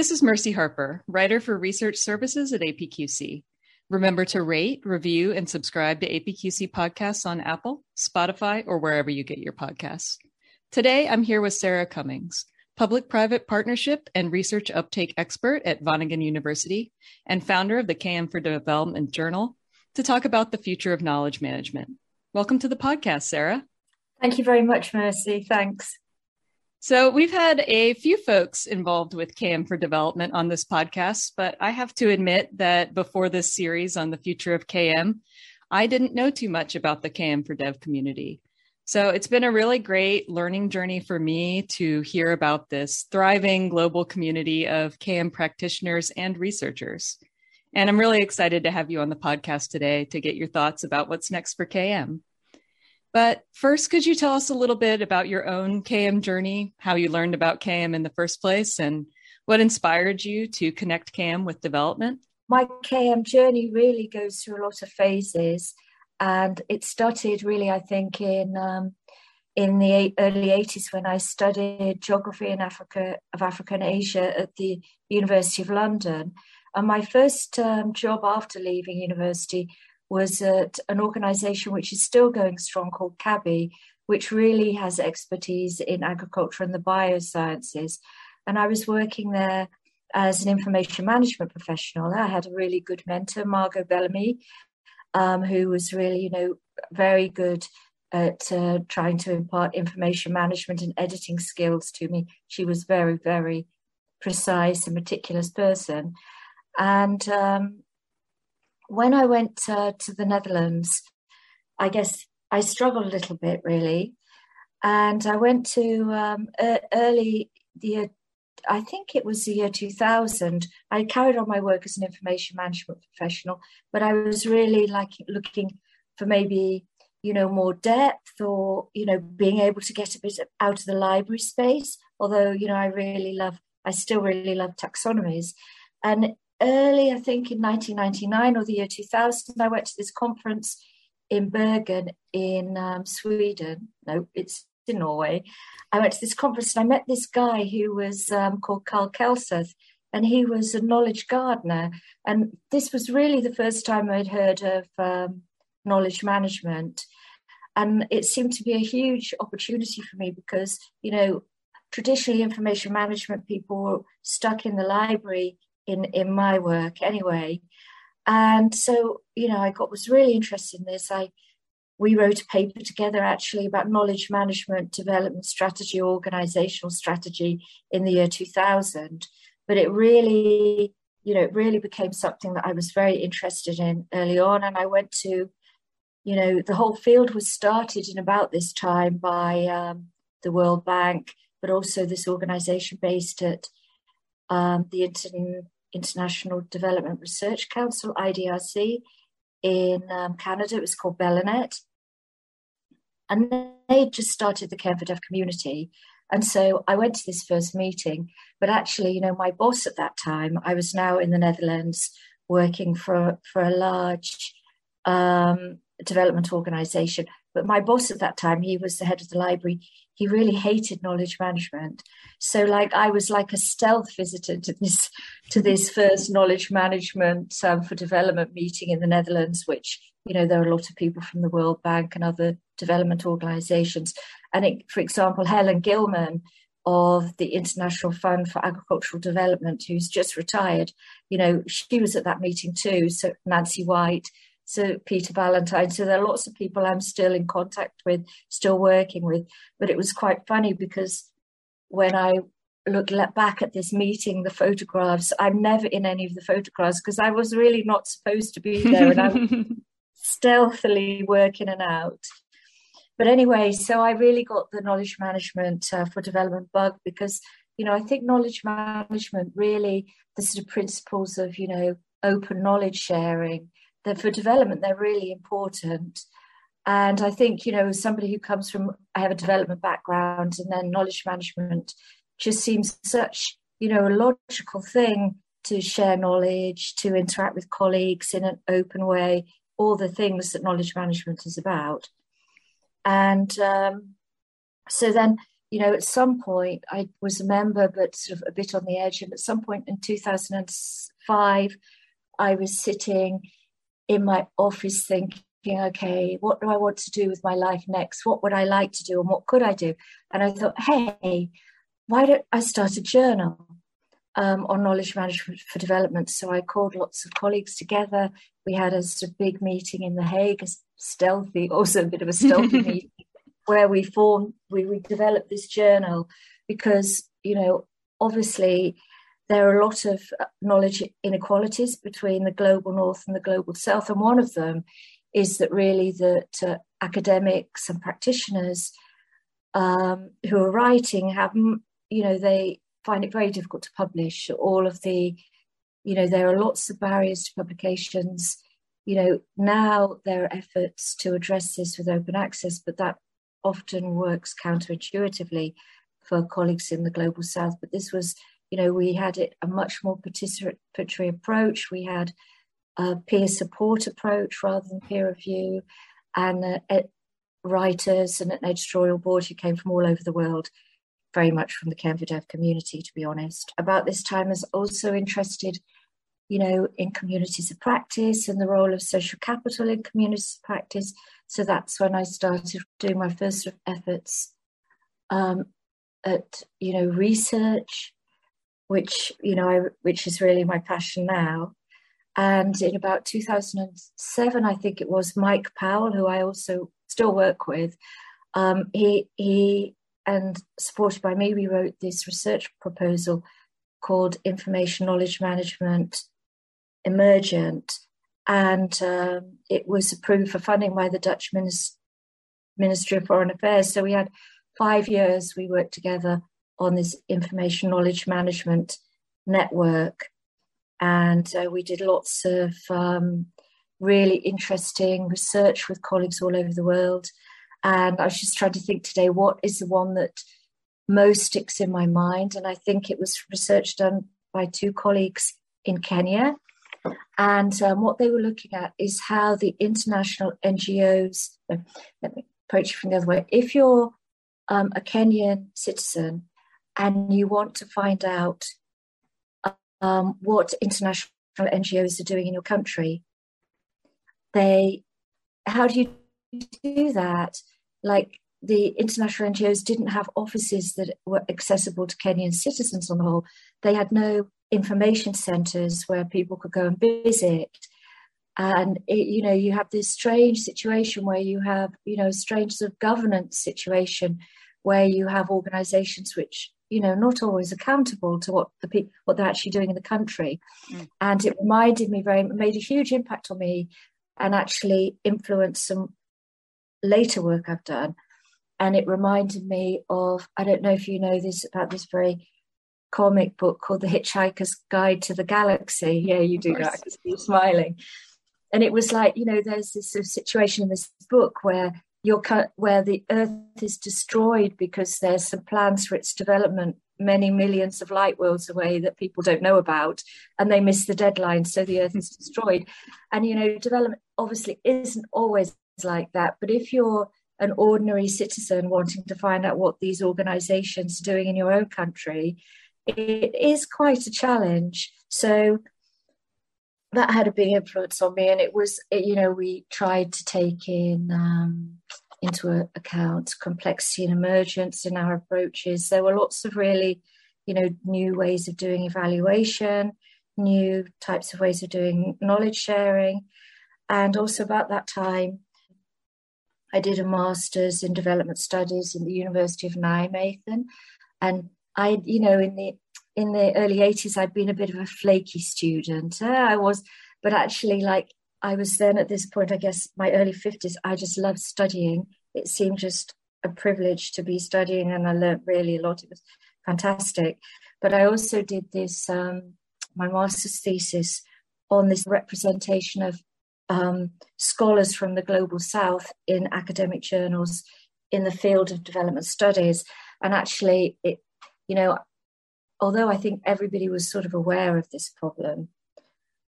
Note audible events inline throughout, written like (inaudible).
This is Mercy Harper, writer for research services at APQC. Remember to rate, review, and subscribe to APQC podcasts on Apple, Spotify, or wherever you get your podcasts. Today, I'm here with Sarah Cummings, public private partnership and research uptake expert at Wageningen University and founder of the KM for Development Journal, to talk about the future of knowledge management. Welcome to the podcast, Sarah. Thank you very much, Mercy. Thanks. So, we've had a few folks involved with KM for development on this podcast, but I have to admit that before this series on the future of KM, I didn't know too much about the KM for Dev community. So, it's been a really great learning journey for me to hear about this thriving global community of KM practitioners and researchers. And I'm really excited to have you on the podcast today to get your thoughts about what's next for KM. But first, could you tell us a little bit about your own KM journey, how you learned about KM in the first place, and what inspired you to connect KM with development? My KM journey really goes through a lot of phases, and it started really, I think, in um, in the early 80s when I studied geography in Africa of Africa and Asia at the University of London. And my first um, job after leaving university was at an organization which is still going strong called CABI, which really has expertise in agriculture and the biosciences. And I was working there as an information management professional. I had a really good mentor, Margot Bellamy, um, who was really, you know, very good at uh, trying to impart information management and editing skills to me. She was very, very precise and meticulous person. And um, when I went to the Netherlands, I guess I struggled a little bit really. And I went to um, early the year, I think it was the year 2000. I carried on my work as an information management professional, but I was really like looking for maybe, you know, more depth or, you know, being able to get a bit out of the library space. Although, you know, I really love, I still really love taxonomies. And early, I think in 1999 or the year 2000, I went to this conference in Bergen in um, Sweden. No, it's in Norway. I went to this conference and I met this guy who was um, called Carl Kelseth, and he was a knowledge gardener. And this was really the first time I'd heard of um, knowledge management. And it seemed to be a huge opportunity for me because, you know, traditionally information management people were stuck in the library in in my work anyway. And so, you know, I got was really interested in this. I we wrote a paper together actually about knowledge management, development strategy, organizational strategy in the year 2000. But it really, you know, it really became something that I was very interested in early on. And I went to, you know, the whole field was started in about this time by um, the World Bank, but also this organization based at um, the Inter- International Development Research Council, IDRC, in um, Canada. It was called Bellanet. And they just started the KM for Dev community. And so I went to this first meeting, but actually, you know, my boss at that time, I was now in the Netherlands working for, for a large um, development organization. But my boss at that time, he was the head of the library. He really hated knowledge management. So, like, I was like a stealth visitor to this to this first knowledge management um, for development meeting in the Netherlands, which you know there are a lot of people from the World Bank and other development organisations. And it, for example, Helen Gillman of the International Fund for Agricultural Development, who's just retired, you know, she was at that meeting too. So Nancy White, so Peter Valentine. So there are lots of people I'm still in contact with, still working with. But it was quite funny because when I look back at this meeting, the photographs, I'm never in any of the photographs because I was really not supposed to be there and I'm (laughs) stealthily working and out. But anyway, so I really got the knowledge management uh, for development bug because, you know, I think knowledge management really, the sort of principles of, you know, open knowledge sharing, that for development they're really important. And I think, you know, somebody who comes from, I have a development background and then knowledge management just seems such, you know, a logical thing to share knowledge, to interact with colleagues in an open way, all the things that knowledge management is about. And um, so then, you know, at some point, I was a member, but sort of a bit on the edge. And at some point in 2005, I was sitting in my office thinking, okay, what do I want to do with my life next? What would I like to do? And what could I do? And I thought, hey, why don't I start a journal um, on knowledge management for development? So I called lots of colleagues together. We had a sort of big meeting in The Hague, a stealthy, (laughs) also a bit of a stealthy (laughs) meeting where we formed, we, we developed this journal because, you know, obviously there are a lot of uh, knowledge inequalities between the global north and the global south. And one of them is that really that uh, academics and practitioners um, who are writing have, you know, they find it very difficult to publish all of the, you know, there are lots of barriers to publications. You know, now there are efforts to address this with open access, but that often works counterintuitively for colleagues in the global south. But this was, you know, we had it a much more participatory approach. We had a peer support approach rather than peer review, and uh, writers and an editorial board who came from all over the world, very much from the KM4Dev community, to be honest. About this time, was also interested you know, in communities of practice and the role of social capital in communities of practice. So that's when I started doing my first efforts um, at, you know, research, which, you know, I, which is really my passion now. And in about 2007, I think it was Mike Powell, who I also still work with. Um, he he and supported by me, we wrote this research proposal called Information Knowledge Management emergent, and um, it was approved for funding by the Dutch Ministry of Foreign Affairs. So we had five years we worked together on this information knowledge management network, and uh, we did lots of um, really interesting research with colleagues all over the world. And I was just trying to think today what is the one that most sticks in my mind. And I think it was research done by two colleagues in Kenya and um, what they were looking at is how the international NGOs, let me approach it from the other way. If you're um, a Kenyan citizen and you want to find out um, what international NGOs are doing in your country, they, how do you do that? Like the international NGOs didn't have offices that were accessible to Kenyan citizens on the whole. They had no information centers where people could go and visit and it, you know you have this strange situation where you have you know strange sort of governance situation where you have organizations which you know not always accountable to what the people what they're actually doing in the country mm. and it reminded me very made a huge impact on me and actually influenced some later work i've done and it reminded me of i don't know if you know this about this very comic book called The Hitchhiker's Guide to the Galaxy. Yeah, you do that you're smiling. And it was like, you know, there's this sort of situation in this book where you're where the Earth is destroyed because there's some plans for its development many millions of light worlds away that people don't know about, and they miss the deadline, so the Earth is (laughs) destroyed. And you know, development obviously isn't always like that. But if you're an ordinary citizen wanting to find out what these organizations are doing in your own country, it is quite a challenge. So that had a big influence on me, and it was, you know, we tried to take in um, into account complexity and emergence in our approaches. There were lots of really, you know, new ways of doing evaluation, new types of ways of doing knowledge sharing, and also about that time. I did a master's in development studies in the University of Nijmegen, and I, you know, in the in the early 80s, I'd been a bit of a flaky student. Uh, I was, but actually, like I was then at this point, I guess my early 50s, I just loved studying. It seemed just a privilege to be studying, and I learned really a lot. It was fantastic. But I also did this, um, my master's thesis on this representation of um, scholars from the global south in academic journals in the field of development studies. And actually, it you know, although I think everybody was sort of aware of this problem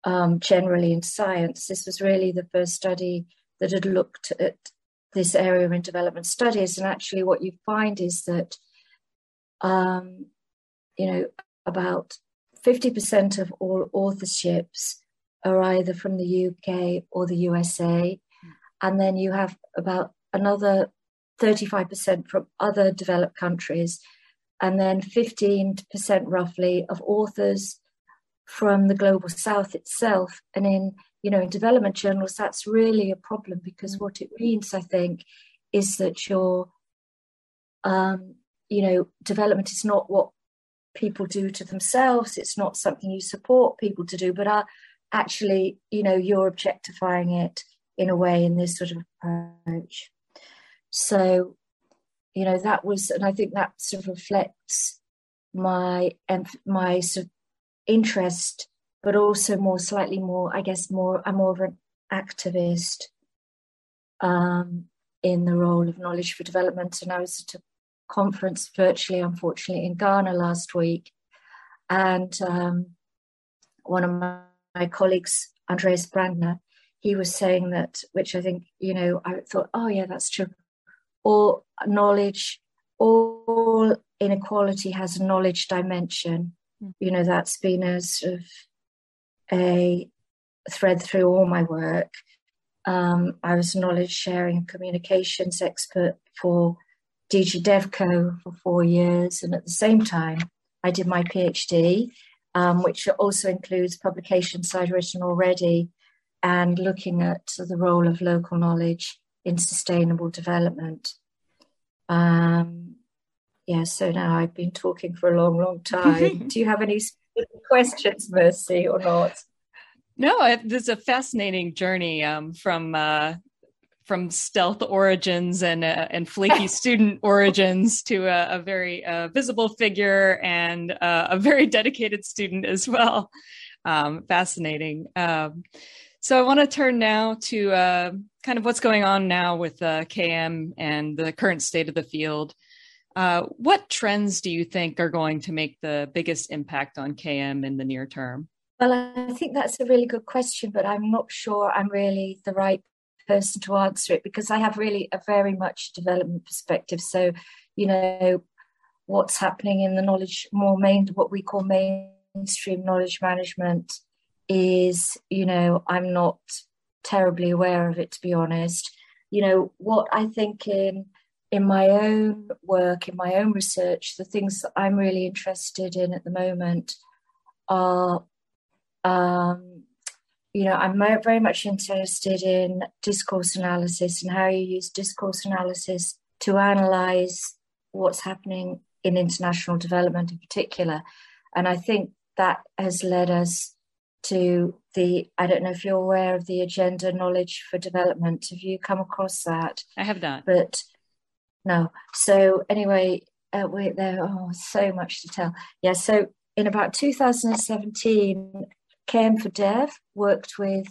um, generally in science, this was really the first study that had looked at this area in development studies. And actually, what you find is that um, you know, about 50% of all authorships are either from the UK or the USA. And then you have about another 35% from other developed countries. And then 15% roughly of authors from the global south itself. And in, you know, in development journals, that's really a problem because what it means, I think, is that your, um, you know, development is not what people do to themselves. It's not something you support people to do, but are actually, you know, you're objectifying it in a way in this sort of approach. So, you know, that was, and I think that sort of reflects my my sort of interest, but also more slightly more, I guess, more. I'm more of an activist um, in the role of knowledge for development, and I was at a conference virtually, unfortunately, in Ghana last week, and um, one of my, my colleagues, Andreas Brandner, he was saying that, which I think, you know, I thought, oh yeah, that's true. All knowledge, all inequality has a knowledge dimension. Mm. You know, that's been a sort of a thread through all my work. Um, I was a knowledge sharing communications expert for DG DevCo for four years, and at the same time, I did my PhD, um, which also includes publications I'd written already and looking at the role of local knowledge in sustainable development. Um, yeah, so now I've been talking for a long, long time. (laughs) Do you have any questions, Mercy, or not? No, this is a fascinating journey um, from uh, from stealth origins and uh, and flaky (laughs) student origins to a, a very uh, visible figure and uh, a very (laughs) dedicated student as well. Um, fascinating. Um, so I want to turn now to uh, kind of what's going on now with uh, KM and the current state of the field. Uh, what trends do you think are going to make the biggest impact on KM in the near term? Well, I think that's a really good question, but I'm not sure I'm really the right person to answer it because I have really a very much development perspective. So, you know, what's happening in the knowledge more main, what we call mainstream knowledge management is, you know, I'm not terribly aware of it to be honest. You know, what I think in in my own work, in my own research, the things that I'm really interested in at the moment are, um, you know, I'm very much interested in discourse analysis and how you use discourse analysis to analyze what's happening in international development in particular. And I think that has led us to the I don't know if you're aware of the agenda knowledge for development. Have you come across that? I have not. But no. So anyway, uh, wait there. Oh, so much to tell. Yeah. So in about 2017, KM for Dev worked with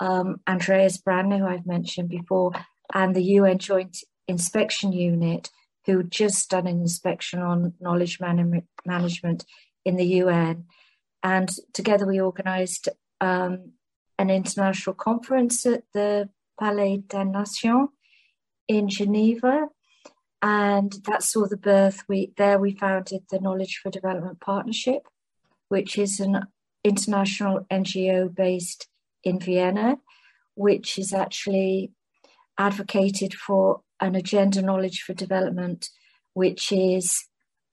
um, Andreas Brandner, who I've mentioned before, and the UN Joint Inspection Unit, who just done an inspection on knowledge man- management in the UN. And together we organised um, an international conference at the Palais des Nations in Geneva. And that saw the birth. We there we founded the Knowledge for Development Partnership, which is an international NGO based in Vienna, which is actually advocated for an agenda knowledge for development, which is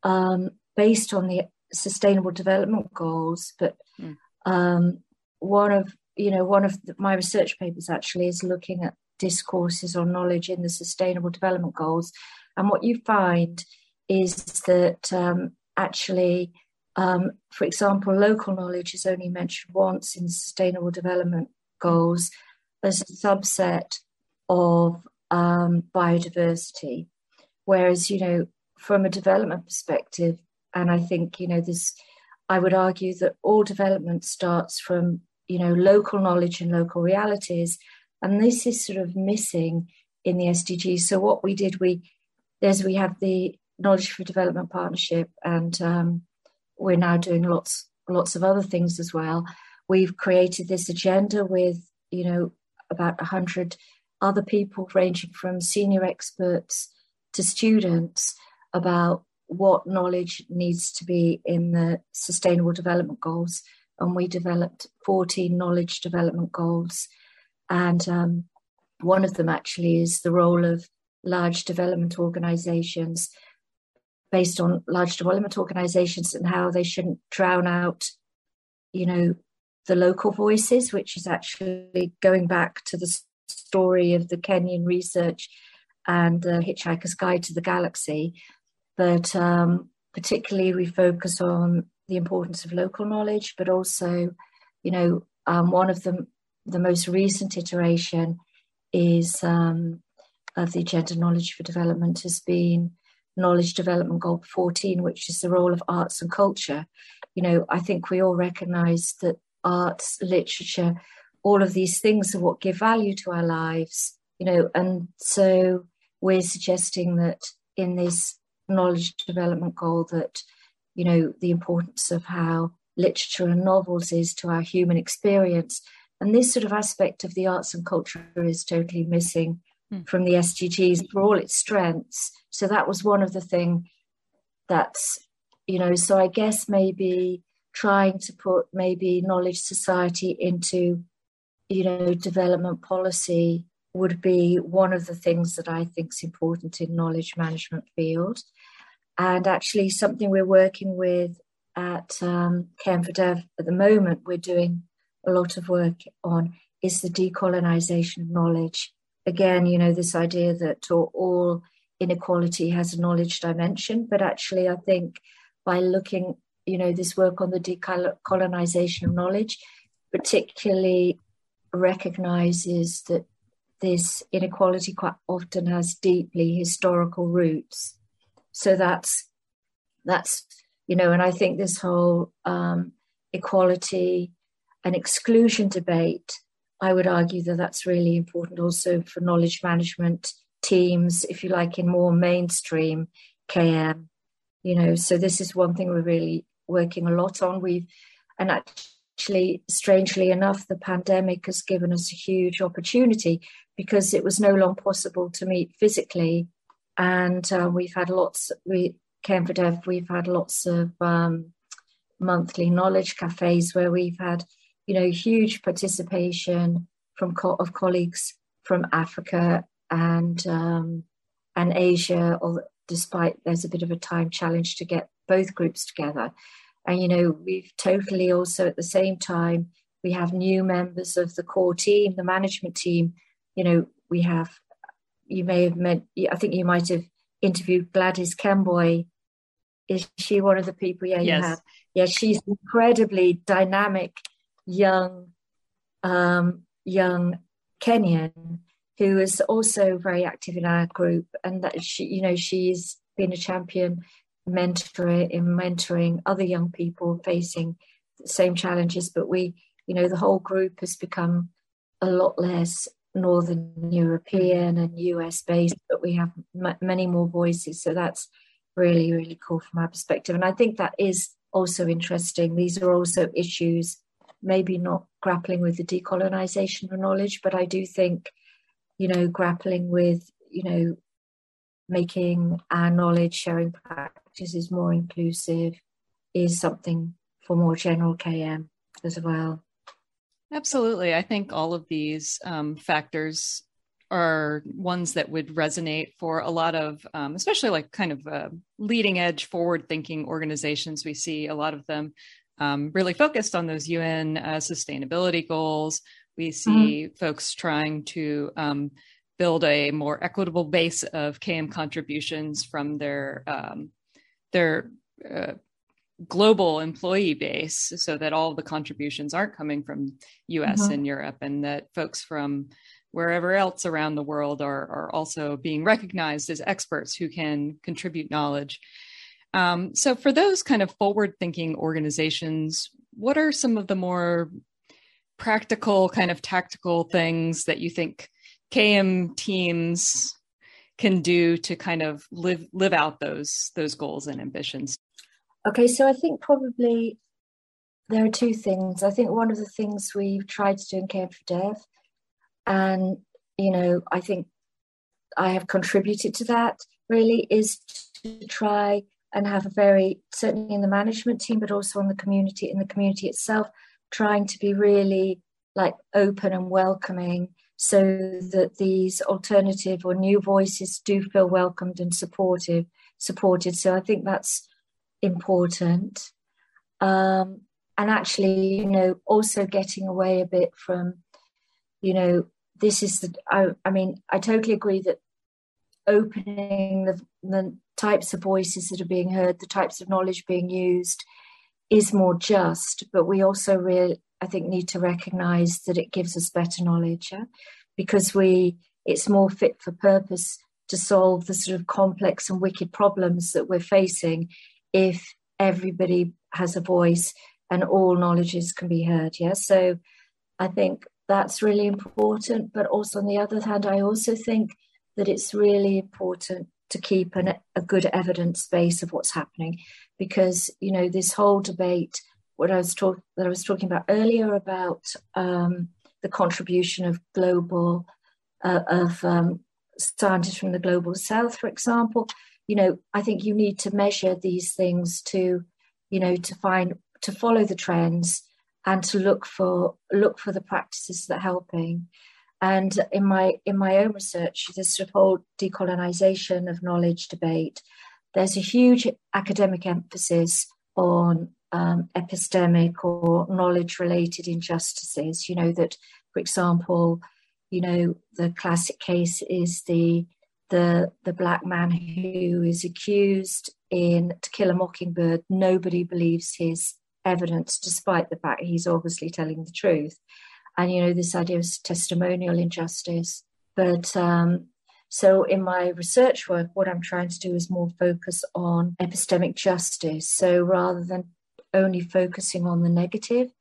um, based on the sustainable development goals, but mm. um, one of you know one of the, my research papers actually is looking at discourses on knowledge in the sustainable development goals, and what you find is that um, actually, um, for example, local knowledge is only mentioned once in sustainable development goals as a subset of um, biodiversity, whereas you know from a development perspective, and I think, you know, this, I would argue that all development starts from, you know, local knowledge and local realities. And this is sort of missing in the SDGs. So what we did, we, there's, we have the Knowledge for Development Partnership, and um, we're now doing lots, lots of other things as well. We've created this agenda with, you know, about 100 other people ranging from senior experts to students about what knowledge needs to be in the Sustainable Development Goals. And we developed 14 knowledge development goals. And um, one of them actually is the role of large development organizations based on large development organizations and how they shouldn't drown out, you know, the local voices, which is actually going back to the story of the Kenyan research and the Hitchhiker's Guide to the Galaxy. But um, particularly, we focus on the importance of local knowledge, but also, you know, um, one of the the most recent iteration is um, of the Agenda Knowledge for Development has been Knowledge Development Goal 14, which is the role of arts and culture. You know, I think we all recognize that arts, literature, all of these things are what give value to our lives, you know, and so we're suggesting that in this knowledge development goal that, you know, the importance of how literature and novels is to our human experience. And this sort of aspect of the arts and culture is totally missing mm. from the SDGs for all its strengths. So that was one of the thing that's, you know, so I guess maybe trying to put maybe knowledge society into, you know, development policy would be one of the things that I think is important in knowledge management field. And actually something we're working with at um, for Dev at the moment, we're doing a lot of work on is the decolonization of knowledge again, you know, this idea that all inequality has a knowledge dimension, but actually, I think by looking, you know, this work on the decolonization of knowledge, particularly recognizes that this inequality quite often has deeply historical roots. So that's that's you know, and I think this whole um, equality and exclusion debate I would argue that that's really important also for knowledge management teams, if you like, in more mainstream KM. You know, so this is one thing we're really working a lot on. We've, and actually, strangely enough, the pandemic has given us a huge opportunity because it was no longer possible to meet physically. And uh, we've had lots, we, KM for Dev, we've had lots of um, monthly knowledge cafes where we've had you know, huge participation from co- of colleagues from Africa and um, and Asia. Despite there's a bit of a time challenge to get both groups together, and you know, we've totally also at the same time we have new members of the core team, the management team. You know, we have you may have met. I think you might have interviewed Gladys Kemboi. Is she one of the people? Yeah, yes. you have. Yeah, she's incredibly dynamic young um, young Kenyan who is also very active in our group, and that she, you know, she's been a champion mentor in mentoring other young people facing the same challenges. But we, you know, the whole group has become a lot less Northern European and US based, but we have m- many more voices. So that's really, really cool from our perspective. And I think that is also interesting. These are also issues maybe not grappling with the decolonization of knowledge, but I do think, you know, grappling with, you know, making our knowledge sharing practices more inclusive is something for more general KM as well. Absolutely. I think all of these um, factors are ones that would resonate for a lot of, um, especially like kind of uh, leading edge, forward thinking organizations. We see a lot of them um, really focused on those UN uh, sustainability goals. We see mm-hmm. folks trying to um, build a more equitable base of KM contributions from their um, their uh, global employee base, so that all the contributions aren't coming from U.S. Mm-hmm. and Europe, and that folks from wherever else around the world are, are also being recognized as experts who can contribute knowledge um, so, for those kind of forward thinking organizations, what are some of the more practical, kind of tactical things that you think KM teams can do to kind of live live out those those goals and ambitions? Okay, so I think probably there are two things. I think one of the things we've tried to do in KM for Dev, and you know, I think I have contributed to that really, is to try and have a very certainly in the management team, but also on the community in the community itself, trying to be really like open and welcoming so that these alternative or new voices do feel welcomed and supportive supported. So i think that's important. Um, and actually you know also getting away a bit from you know this is the i, I mean i totally agree that opening the, the types of voices that are being heard the types of knowledge being used is more just but we also really I think need to recognize that it gives us better knowledge yeah? because we it's more fit for purpose to solve the sort of complex and wicked problems that we're facing if everybody has a voice and all knowledges can be heard yeah so i think that's really important but also on the other hand i also think that it's really important to keep an, a good evidence base of what's happening because you know this whole debate what I was talk that I was talking about earlier about um, the contribution of global uh, of um, scientists from the global south, for example. You know, I think you need to measure these things to, you know, to find to follow the trends and to look for look for the practices that are helping. And in my in my own research, this sort of whole decolonization of knowledge debate, there's a huge academic emphasis on um, epistemic or knowledge related injustices. You know, that, for example, you know, the classic case is the the the black man who is accused in To Kill a Mockingbird. Nobody believes his evidence, despite the fact he's obviously telling the truth. And you know, this idea of testimonial injustice. But um, so in my research work, what I'm trying to do is more focus on epistemic justice. So rather than only focusing on the negative,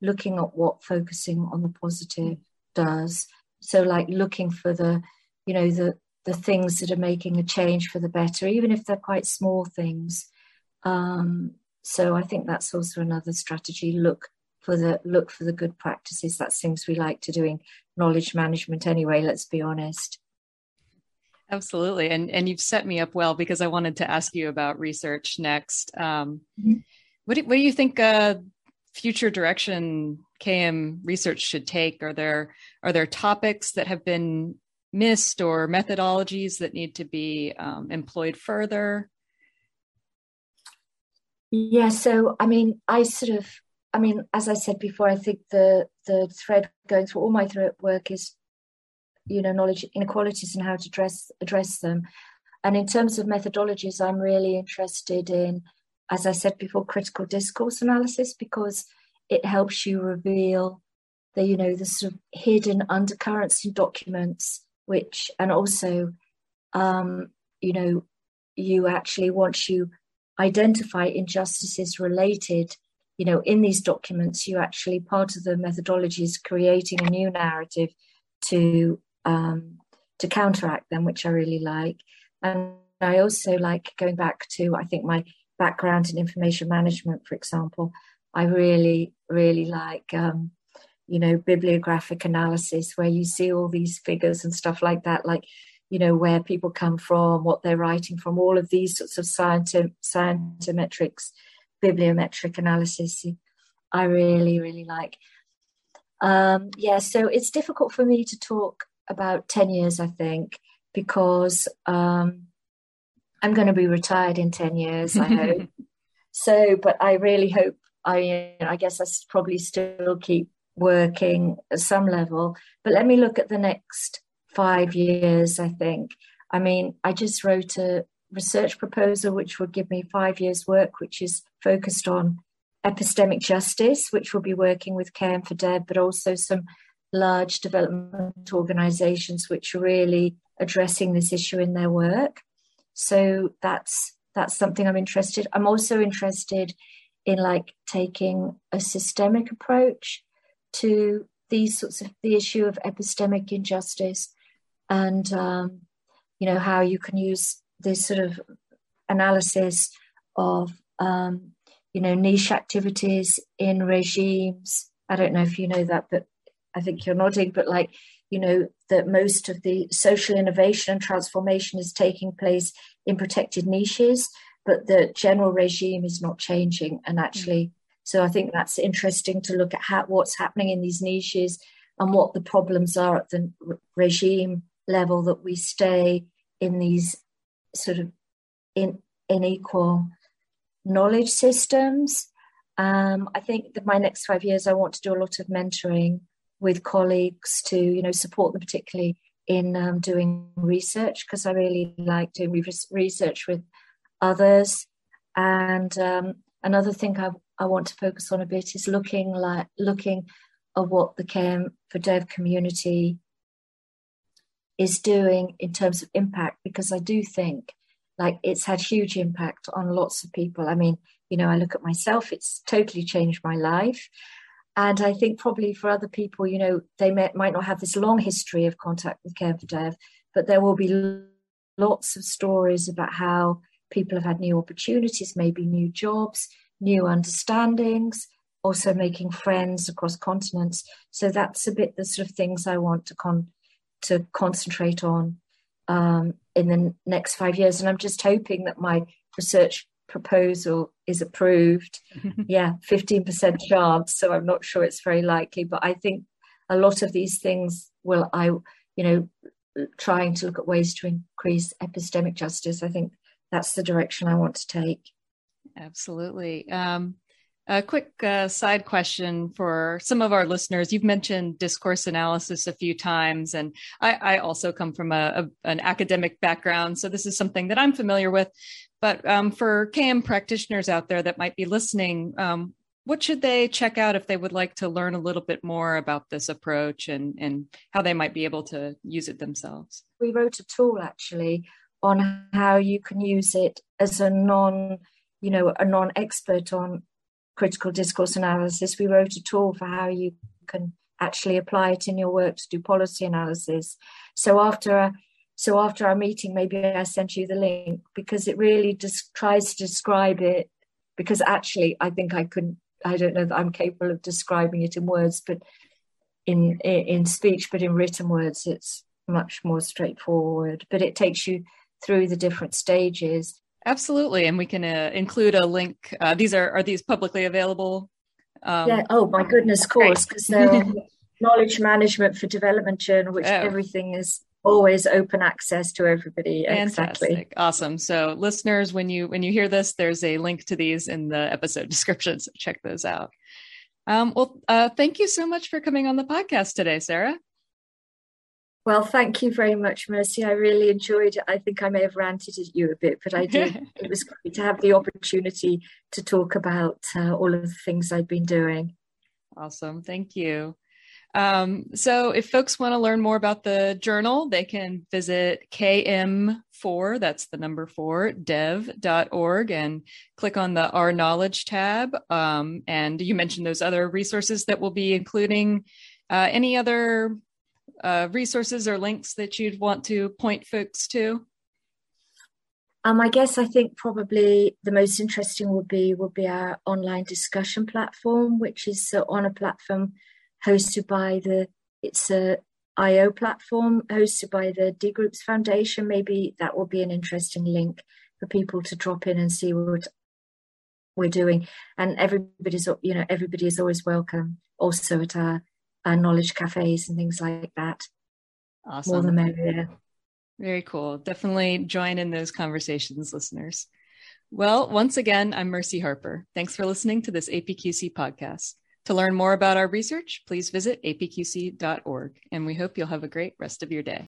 looking at what focusing on the positive does. So, like looking for the, you know, the the things that are making a change for the better, even if they're quite small things. Um, so, I think that's also another strategy. Look for the look for the good practices. That's things we like to do in knowledge management anyway. Let's be honest. Absolutely, and and you've set me up well because I wanted to ask you about research next. Um, mm-hmm. What do, what do you think uh, future direction KM research should take? Are there are there topics that have been missed or methodologies that need to be um, employed further? Yeah, so I mean, I sort of, I mean, as I said before, I think the the thread going through all my work is, you know, knowledge inequalities and how to address address them. And in terms of methodologies, I'm really interested in as I said before, critical discourse analysis because it helps you reveal the, you know, the sort of hidden undercurrents in documents, which, and also, um, you know, you actually, once you identify injustices related, you know, in these documents, you actually, part of the methodology is creating a new narrative to, um, to counteract them, which I really like. And I also like going back to, I think, my background in information management, for example, I really, really like, um, you know, bibliographic analysis where you see all these figures and stuff like that, like, you know, where people come from, what they're writing from, all of these sorts of scientific, scientometrics, bibliometric analysis. I really, really like. Um, yeah, so it's difficult for me to talk about 10 years, I think, because um, I'm going to be retired in 10 years, I hope. (laughs) so, but I really hope I, I guess I probably still keep working at some level. But let me look at the next five years, I think. I mean, I just wrote a research proposal which will give me five years' work, which is focused on epistemic justice, which will be working with KM4Dev, but also some large development organizations which are really addressing this issue in their work. So that's that's something I'm interested. I'm also interested in like taking a systemic approach to these sorts of the issue of epistemic injustice and um, you know how you can use this sort of analysis of um, you know niche activities in regimes i don't know if you know that but i think you're nodding but like you know, that most of the social innovation and transformation is taking place in protected niches. but the general regime is not changing. And actually, mm. so I think that's interesting to look at how, what's happening in these niches and what the problems are at the regime level that we stay in these sort of in, unequal knowledge systems. Um, I think that my next five years, I want to do a lot of mentoring with colleagues to, you know, support them particularly in um, doing research because I really like doing research with others. And um, another thing I, I want to focus on a bit is looking like looking at what the KM for Dev community is doing in terms of impact because I do think like it's had huge impact on lots of people. I mean, you know, I look at myself, it's totally changed my life. And I think probably for other people, you know, they may, might not have this long history of contact with KM for Dev, but there will be lots of stories about how people have had new opportunities, maybe new jobs, new understandings, also making friends across continents. So that's a bit the sort of things I want to con to concentrate on um, in the next five years. And I'm just hoping that my research proposal is approved. (laughs) yeah, 15% chance. So I'm not sure it's very likely, but I think a lot of these things will, I, you know, trying to look at ways to increase epistemic justice. I think that's the direction I want to take. Absolutely. Um, a quick uh, side question for some of our listeners. You've mentioned discourse analysis a few times, and I, I also come from a, a, an academic background, so this is something that I'm familiar with. But um, for KM practitioners out there that might be listening, um, what should they check out if they would like to learn a little bit more about this approach and, and how they might be able to use it themselves? We wrote a tool actually on how you can use it as a non, you know, a non-expert on critical discourse analysis, we wrote a tool for how you can actually apply it in your work to do policy analysis. So after a, so after our meeting, maybe I sent you the link because it really just tries to describe it. Because actually, I think I couldn't. I don't know that I'm capable of describing it in words, but in in speech, but in written words, it's much more straightforward. But it takes you through the different stages Absolutely, and we can uh, include a link. Uh, these are are these publicly available? Um, yeah. Oh my goodness, course, because they're knowledge management for development journal, which oh. everything is always open access to everybody. Fantastic. Exactly. Awesome. So listeners, when you when you hear this, there's a link to these in the episode (laughs) description. So check those out. Um, well, uh, thank you so much for coming on the podcast today, Sarah. Well, thank you very much, Mercy. I really enjoyed it. I think I may have ranted at you a bit, but I did. (laughs) it was great to have the opportunity to talk about uh, all of the things I've been doing. Awesome. Thank you. Um, so, if folks want to learn more about the journal, they can visit km4, that's the number four, dev.org, and click on the Our Knowledge tab. Um, and you mentioned those other resources that we'll be including. Uh, any other uh, resources or links that you'd want to point folks to? Um, I guess I think probably the most interesting would be would be our online discussion platform, which is uh, on a platform hosted by the it's a IO platform hosted by the D Groups Foundation. Maybe that will be an interesting link for people to drop in and see what we're doing. And everybody's you know everybody is always welcome also at our uh, knowledge cafes and things like that. Awesome. More the merrier. Very cool. Definitely join in those conversations, listeners. Well, once again, I'm Mercy Harper. Thanks for listening to this APQC podcast. To learn more about our research, please visit apqc.org, and we hope you'll have a great rest of your day.